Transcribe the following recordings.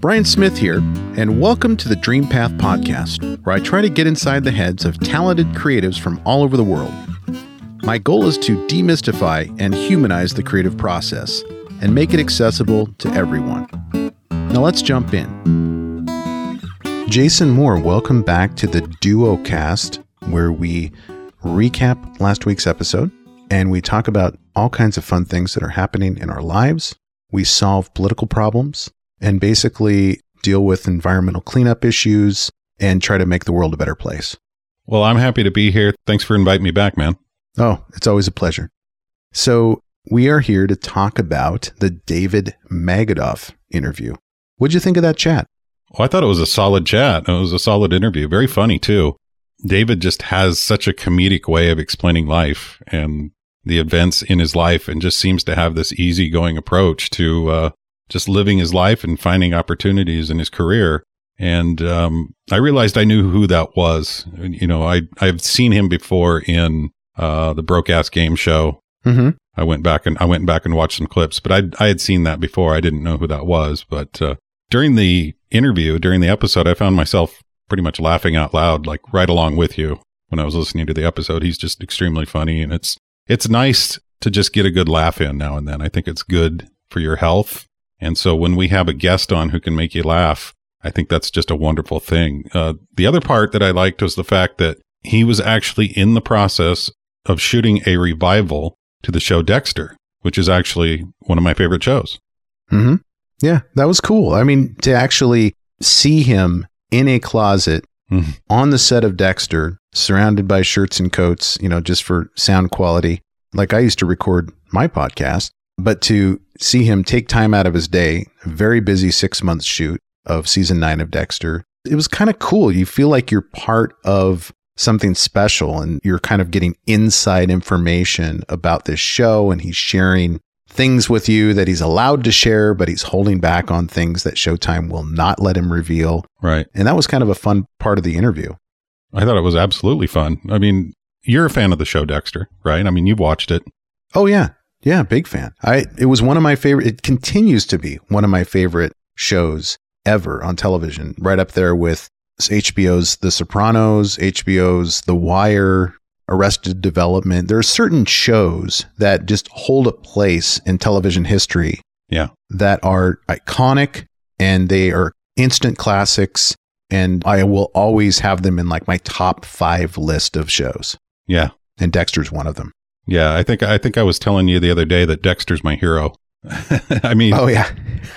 Brian Smith here, and welcome to the Dream Path Podcast, where I try to get inside the heads of talented creatives from all over the world. My goal is to demystify and humanize the creative process and make it accessible to everyone. Now let's jump in. Jason Moore, welcome back to the Duo Cast, where we recap last week's episode and we talk about all kinds of fun things that are happening in our lives. We solve political problems and basically deal with environmental cleanup issues and try to make the world a better place. Well, I'm happy to be here. Thanks for inviting me back, man. Oh, it's always a pleasure. So, we are here to talk about the David Magidoff interview. What'd you think of that chat? Well, I thought it was a solid chat. It was a solid interview. Very funny, too. David just has such a comedic way of explaining life and the events in his life and just seems to have this easygoing approach to uh, just living his life and finding opportunities in his career. And um, I realized I knew who that was. You know, I I've seen him before in uh, the Broke Ass Game Show. Mm-hmm. I went back and I went back and watched some clips, but I I had seen that before. I didn't know who that was, but uh, during the interview, during the episode, I found myself pretty much laughing out loud, like right along with you when I was listening to the episode. He's just extremely funny, and it's it's nice to just get a good laugh in now and then. I think it's good for your health and so when we have a guest on who can make you laugh, I think that's just a wonderful thing. Uh, the other part that I liked was the fact that he was actually in the process of shooting a revival to the show Dexter, which is actually one of my favorite shows. Mm-hmm. Yeah, that was cool. I mean, to actually see him in a closet mm-hmm. on the set of Dexter, surrounded by shirts and coats, you know, just for sound quality, like I used to record my podcast, but to see him take time out of his day, a very busy six month shoot of season nine of Dexter, it was kind of cool. You feel like you're part of something special and you're kind of getting inside information about this show and he's sharing things with you that he's allowed to share, but he's holding back on things that Showtime will not let him reveal. Right. And that was kind of a fun part of the interview. I thought it was absolutely fun. I mean, you're a fan of the show Dexter, right? I mean, you've watched it. Oh yeah. Yeah, big fan. I it was one of my favorite it continues to be one of my favorite shows ever on television, right up there with HBO's The Sopranos, HBO's The Wire, Arrested Development. There are certain shows that just hold a place in television history. Yeah. That are iconic and they are instant classics and I will always have them in like my top 5 list of shows. Yeah. And Dexter's one of them. Yeah, I think I think I was telling you the other day that Dexter's my hero. I mean, oh yeah,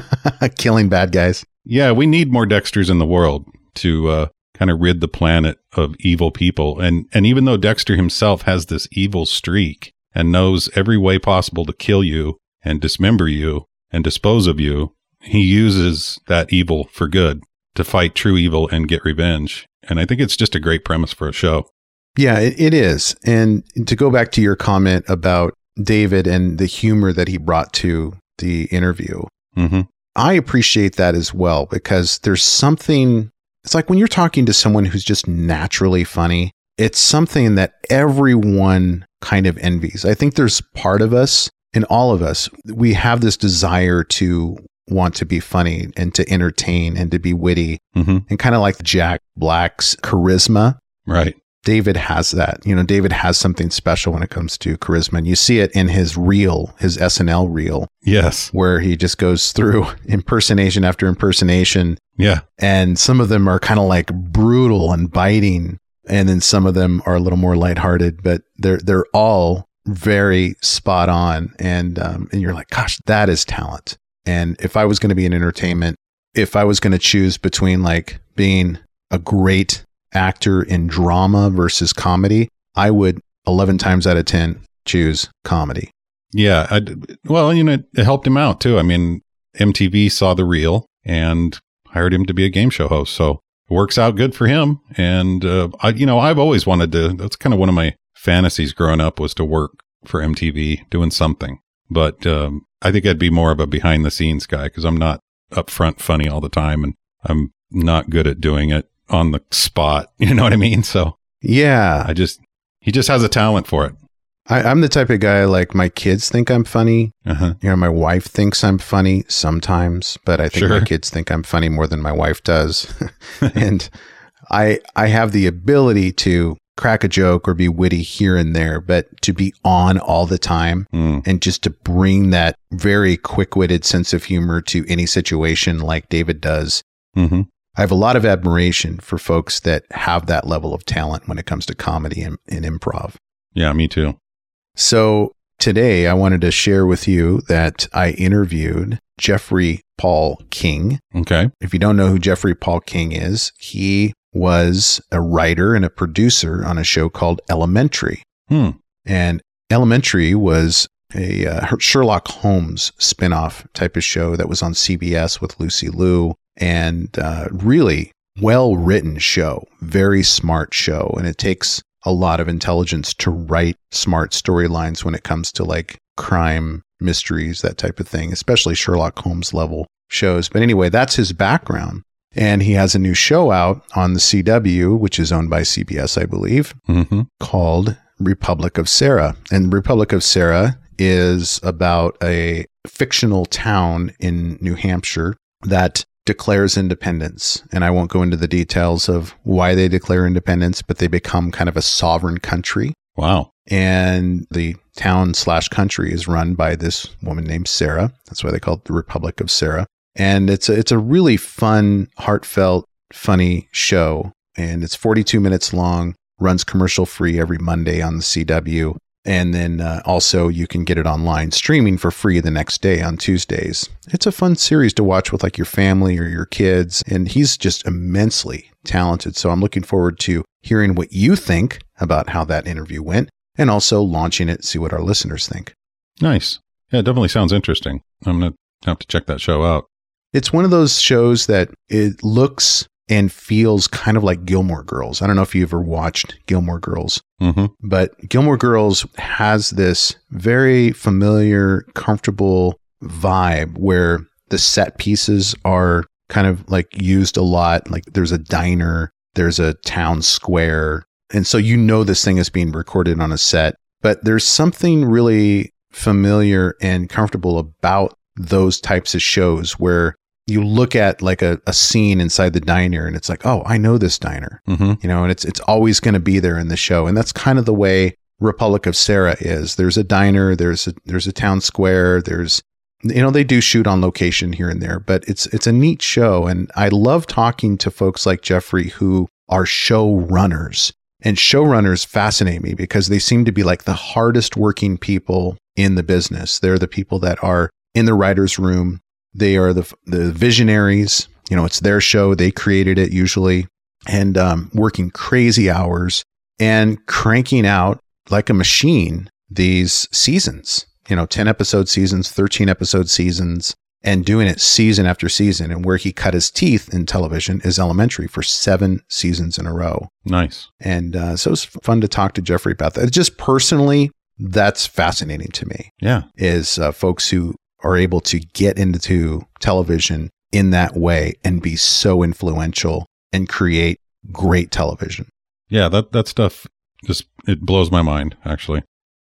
killing bad guys. Yeah, we need more Dexters in the world to uh, kind of rid the planet of evil people. And and even though Dexter himself has this evil streak and knows every way possible to kill you and dismember you and dispose of you, he uses that evil for good to fight true evil and get revenge. And I think it's just a great premise for a show. Yeah, it, it is. And to go back to your comment about David and the humor that he brought to the interview, mm-hmm. I appreciate that as well because there's something, it's like when you're talking to someone who's just naturally funny, it's something that everyone kind of envies. I think there's part of us, in all of us, we have this desire to want to be funny and to entertain and to be witty mm-hmm. and kind of like Jack Black's charisma. Right. David has that. You know, David has something special when it comes to charisma. And you see it in his reel, his SNL reel. Yes. Where he just goes through impersonation after impersonation. Yeah. And some of them are kind of like brutal and biting. And then some of them are a little more lighthearted, but they're they're all very spot on. And um, and you're like, gosh, that is talent. And if I was going to be in entertainment, if I was going to choose between like being a great actor in drama versus comedy, I would 11 times out of 10 choose comedy. Yeah. I, well, you know, it helped him out too. I mean, MTV saw the reel and hired him to be a game show host. So it works out good for him. And, uh, I, you know, I've always wanted to, that's kind of one of my fantasies growing up was to work for MTV doing something. But, um, I think I'd be more of a behind the scenes guy because I'm not upfront funny all the time and I'm not good at doing it on the spot. You know what I mean? So yeah, I just he just has a talent for it. I, I'm the type of guy like my kids think I'm funny. Uh-huh. You know, my wife thinks I'm funny sometimes, but I think Sure. my kids think I'm funny more than my wife does. and I I have the ability to crack a joke or be witty here and there, but to be on all the time Mm. and just to bring that very quick-witted sense of humor to any situation like David does. hmm I have a lot of admiration for folks that have that level of talent when it comes to comedy and, and improv. Yeah, me too. So today I wanted to share with you that I interviewed Jeffrey Paul King. Okay. If you don't know who Jeffrey Paul King is, he was a writer and a producer on a show called Elementary. Hmm. And Elementary was a uh, Sherlock Holmes spin-off type of show that was on CBS with Lucy Liu and uh, really well written show, very smart show. And it takes a lot of intelligence to write smart storylines when it comes to like crime mysteries, that type of thing, especially Sherlock Holmes level shows. But anyway, that's his background. And he has a new show out on the CW, which is owned by CBS, I believe, hmm called Republic of Sarah. And Republic of Sarah is about a fictional town in New Hampshire that declares independence. And I won't go into the details of why they declare independence, but they become kind of a sovereign country. Wow. And the town slash country is run by this woman named Sarah. That's why they call it the Republic of Sarah. And it's a, it's a really fun, heartfelt, funny show. And it's 42 minutes long, runs commercial free every Monday on the CW. And then uh, also you can get it online streaming for free the next day on Tuesdays. It's a fun series to watch with like your family or your kids. And he's just immensely talented. So I'm looking forward to hearing what you think about how that interview went and also launching it, see what our listeners think. Nice. Yeah, it definitely sounds interesting. I'm going to have to check that show out. It's one of those shows that it looks and feels kind of like Gilmore Girls. I don't know if you ever watched Gilmore Girls, hmm but Gilmore Girls has this very familiar, comfortable vibe where the set pieces are kind of like used a lot. Like there's a diner, there's a town square. And so you know this thing is being recorded on a set, but there's something really familiar and comfortable about those types of shows where you look at like a, a scene inside the diner and it's like, oh, I know this diner hmm you know, and it's it's always going to be there in the show, and that's kind of the way Republic of Sarah is. There's a diner, there's a there's a town square, there's you know they do shoot on location here and there, but it's it's a neat show, and I love talking to folks like Jeffrey who are showrunners. And showrunners fascinate me because they seem to be like the hardest working people in the business. They're the people that are in the writer's room. They are the the visionaries. You know, it's their show. They created it usually and um, working crazy hours and cranking out like a machine these seasons, you know, 10 episode seasons, 13 episode seasons, and doing it season after season. And where he cut his teeth in television is elementary for seven seasons in a row. Nice. And uh, so it's fun to talk to Jeffrey about that. Just personally, that's fascinating to me Yeah. is uh, folks who are able to get into television in that way and be so influential and create great television. Yeah, that that stuff just it blows my mind actually.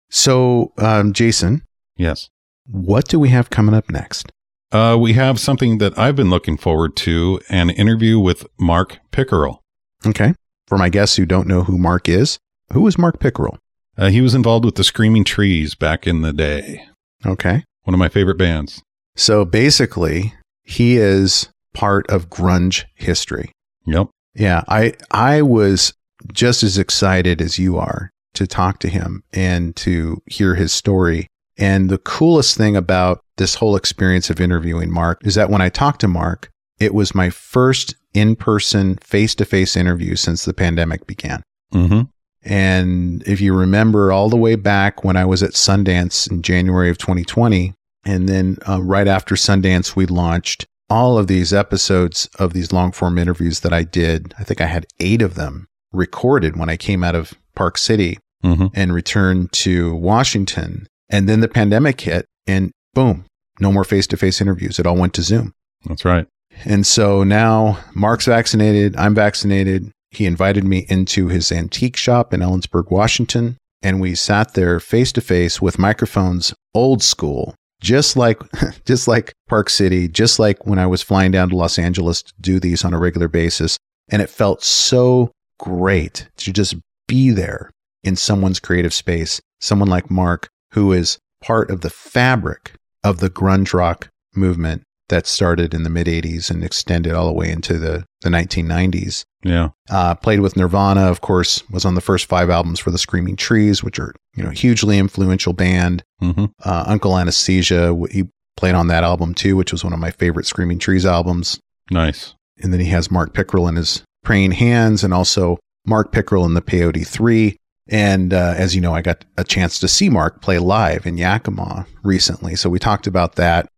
So, um, Jason, Yes. what do we have coming up next? Uh, we have something that I've been looking forward to an interview with Mark Pickerel. Okay. For my guests who don't know who Mark is, who is Mark Pickerel? Uh, he was involved with the Screaming Trees back in the day, Okay. One of my favorite bands. So basically, he is part of grunge history. Yep. Yeah, I I was just as excited as you are to talk to him and to hear his story. And the coolest thing about this whole experience of interviewing Mark is that when I talked to Mark, it was my first in-person face-to-face interview since the pandemic began. Mm-hmm. And if you remember all the way back when I was at Sundance in January of 2020, and then uh, right after Sundance, we launched all of these episodes of these long form interviews that I did. I think I had eight of them recorded when I came out of Park City Mm-hmm. and returned to Washington. And then the pandemic hit, and boom, no more face to face interviews. It all went to Zoom. That's right. And so now Mark's vaccinated, I'm vaccinated. He invited me into his antique shop in Ellensburg, Washington. and we sat there face to face with microphones old school just like just like Park City, just like when I was flying down to Los Angeles to do these on a regular basis. And it felt so great to just be there in someone's creative space. Someone like Mark, who is part of the fabric of the grunge rock movement that started in the mid 80s and extended all the way into the, the 1990s. Yeah. Uh, played with Nirvana, of course, was on the first five albums for the Screaming Trees, which are, you know, hugely influential band. Mm-hmm. Uh, Uncle Anesthesia, he played on that album too, which was one of my favorite Screaming Trees albums. Nice. And then he has Mark Pickerel in his Praying Hands and also Mark Pickerel in the Peyote 3. And uh, as you know, I got a chance to see Mark play live in Yakima recently. So we talked about that.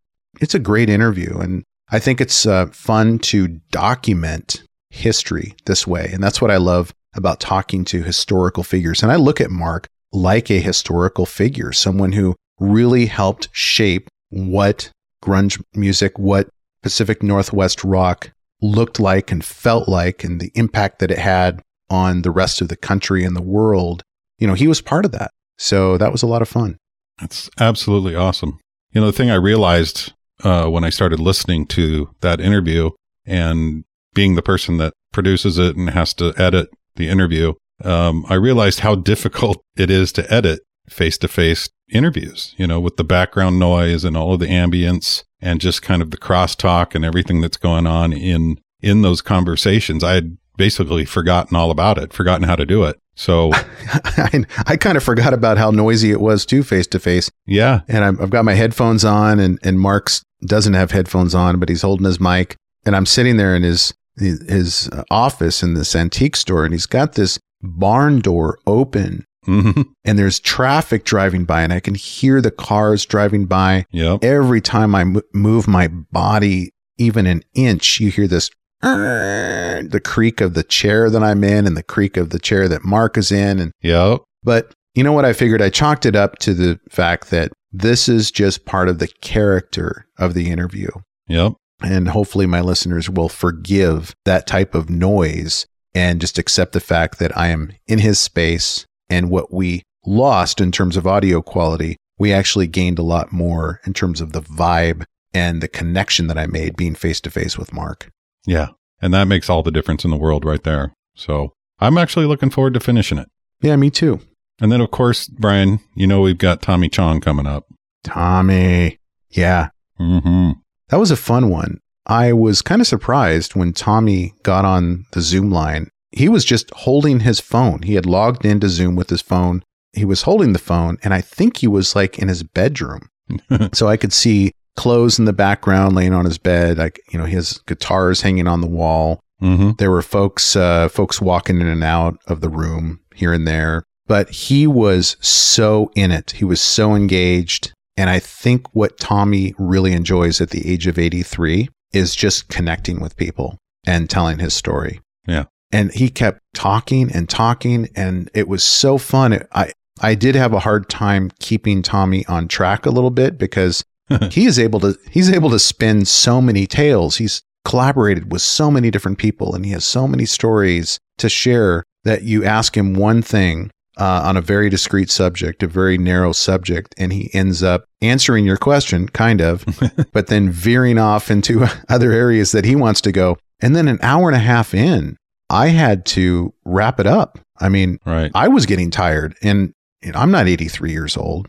It's a great interview. And I think it's uh, fun to document history this way. And that's what I love about talking to historical figures. And I look at Mark like a historical figure, someone who really helped shape what grunge music, what Pacific Northwest rock looked like and felt like, and the impact that it had on the rest of the country and the world. You know, he was part of that. So that was a lot of fun. That's absolutely awesome. You know, the thing I realized uh, when I started listening to that interview and being the person that produces it and has to edit the interview, um, I realized how difficult it is to edit face to face interviews, you know, with the background noise and all of the ambience and just kind of the crosstalk and everything that's going on in, in those conversations. I had basically forgotten all about it, forgotten how to do it. So I, I kind of forgot about how noisy it was too face to face. yeah, And I'm, I've got my headphones on and, and Mark's doesn't have headphones on, but he's holding his mic and I'm sitting there in his, his office in this antique store and he's got this barn door open. Hmm and there's traffic driving by and I can hear the cars driving by. yep, Every time I move my body even an inch, you hear this the creak of the chair that I'm in and the creak of the chair that Mark is in and yep, but you know what I figured? I chalked it up to the fact that this is just part of the character of the interview. Yep, and hopefully my listeners will forgive that type of noise and just accept the fact that I am in his space and what we lost in terms of audio quality, we actually gained a lot more in terms of the vibe and the connection that I made being face to face with Mark. yeah. And that makes all the difference in the world right there. So I'm actually looking forward to finishing it. Yeah, me too. And then, of course, Brian, you know, we've got Tommy Chong coming up. Tommy. Yeah, hmm that was a fun one. I was kind of surprised when Tommy got on the Zoom line. He was just holding his phone. He had logged into Zoom with his phone. He was holding the phone, and I think he was like in his bedroom. so I could see clothes in the background laying on his bed. Like, you know, his guitars hanging on the wall. hmm There were folks, uh, folks walking in and out of the room here and there, but he was so in it. He was so engaged. And I think what Tommy really enjoys at the age of 83 is just connecting with people and telling his story. Yeah. And he kept talking and talking, and it was so fun. I, I did have a hard time keeping Tommy on track a little bit because he is able to he's able to spin so many tales. He's collaborated with so many different people and he has so many stories to share that you ask him one thing uh, on a very discreet subject, a very narrow subject, and he ends up answering your question, kind of, but then veering off into other areas that he wants to go. And then an hour and a half in, I had to wrap it up. I mean, Right. I was getting tired, and you know, I'm not 83 years old.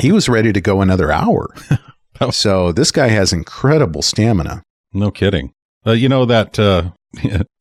he was ready to go another hour. so this guy has incredible stamina. No kidding. Uh, you know, that uh,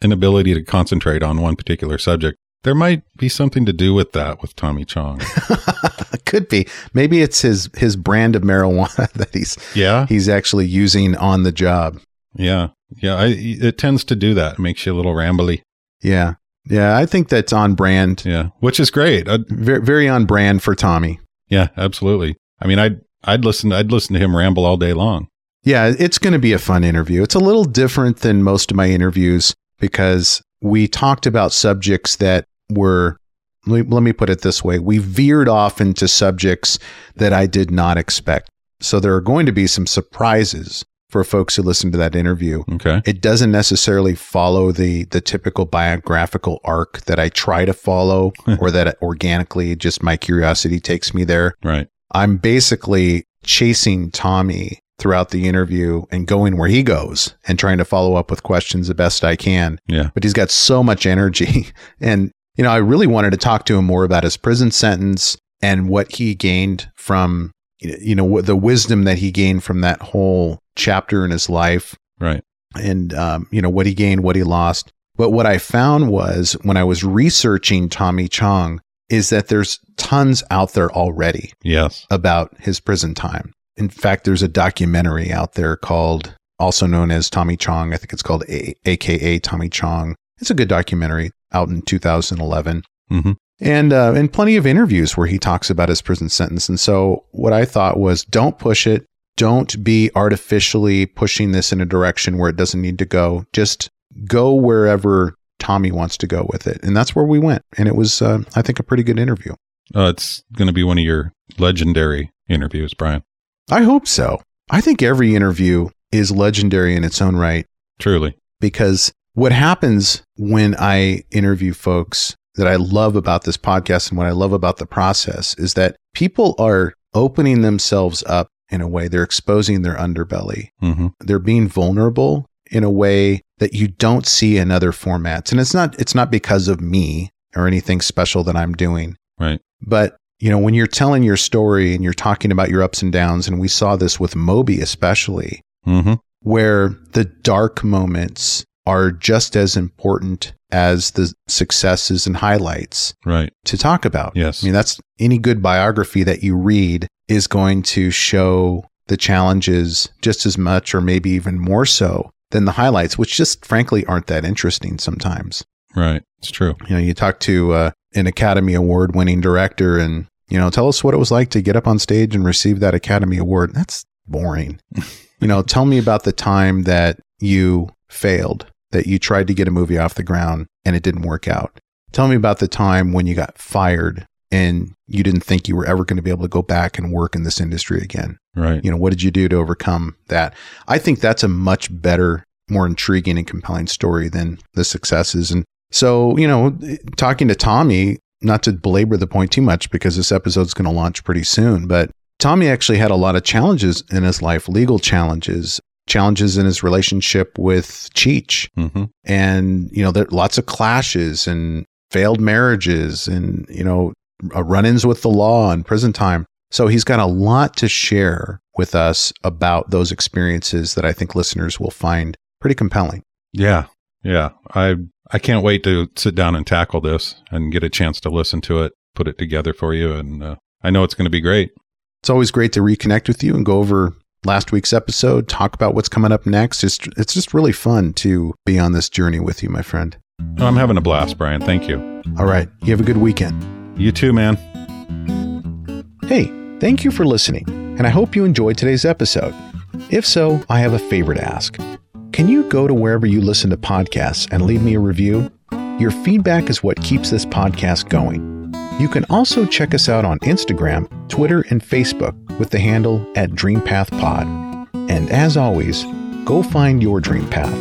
inability to concentrate on one particular subject, there might be something to do with that with Tommy Chong. Could be. Maybe it's his his brand of marijuana that he's Yeah. he's actually using on the job. Yeah. Yeah. I, it tends to do that. It makes you a little rambly. Yeah. Yeah, I think that's on brand. Yeah. Which is great. Very, very on brand for Tommy. yeah, absolutely. I mean, I'd, I'd listen, I'd listen to him ramble all day long. Yeah, it's going to be a fun interview. It's a little different than most of my interviews because we talked about subjects that were, let me- let me put it this way, we veered off into subjects that I did not expect. So there are going to be some surprises for folks who listen to that interview. Okay. It doesn't necessarily follow the the typical biographical arc that I try to follow or that organically just my curiosity takes me there. Right. I'm basically chasing Tommy throughout the interview and going where he goes and trying to follow up with questions the best I can. Yeah. But he's got so much energy. And, you know, I really wanted to talk to him more about his prison sentence and what he gained from, you know, the wisdom that he gained from that whole chapter in his life Right. and, um, you know, what he gained, what he lost. But what I found was when I was researching Tommy Chong is that there's tons out there already Yes. about his prison time. In fact, there's a documentary out there called, also known as Tommy Chong. I think it's called a- AKA Tommy Chong. It's a good documentary out in 2011. Mhm. And, uh, and plenty of interviews where he talks about his prison sentence. And so what I thought was don't push it. Don't be artificially pushing this in a direction where it doesn't need to go. Just go wherever Tommy wants to go with it. And that's where we went. And it was, uh, I think, a pretty good interview. Uh, it's going to be one of your legendary interviews, Brian. I hope so. I think every interview is legendary in its own right Truly. because what happens when I interview folks that I love about this podcast and what I love about the process is that people are opening themselves up in a way, they're exposing their underbelly, hmm they're being vulnerable in a way that you don't see in other formats. And it's not it's not because of me or anything special that I'm doing. Right. But you know, when you're telling your story and you're talking about your ups and downs, and we saw this with Moby especially, hmm where the dark moments are just as important as the successes and highlights Right. to talk about. Yes. I mean, that's any good biography that you read is going to show the challenges just as much or maybe even more so than the highlights, which just frankly aren't that interesting sometimes. Right. It's true. You know, you talk to uh, an Academy Award winning director and, you know, tell us what it was like to get up on stage and receive that Academy Award. That's boring. you know, tell me about the time that you failed, that you tried to get a movie off the ground and it didn't work out. Tell me about the time when you got fired and you didn't think you were ever going to be able to go back and work in this industry again. Right. You know, what did you do to overcome that? I think that's a much better, more intriguing and compelling story than the successes. And so, you know, talking to Tommy, not to belabor the point too much because this episode's going to launch pretty soon, but Tommy actually had a lot of challenges in his life, legal challenges, challenges in his relationship with Cheech. hmm And, you know, there're lots of clashes and failed marriages and, you know, uh, run ins with the law and prison time. So he's got a lot to share with us about those experiences that I think listeners will find pretty compelling. Yeah. Yeah. I I can't wait to sit down and tackle this and get a chance to listen to it, put it together for you, and uh, I know it's going to be great. It's always great to reconnect with you and go over last week's episode, talk about what's coming up next. It's, it's just really fun to be on this journey with you, my friend. Oh, I'm having a blast, Brian. Thank you. All right. You have a good weekend. You too, man. Hey, thank you for listening, and I hope you enjoyed today's episode. If so, I have a favor to ask. Can you go to wherever you listen to podcasts and leave me a review? Your feedback is what keeps this podcast going. You can also check us out on Instagram, Twitter, and Facebook with the handle at DreamPathPod. And as always, go find your dream path.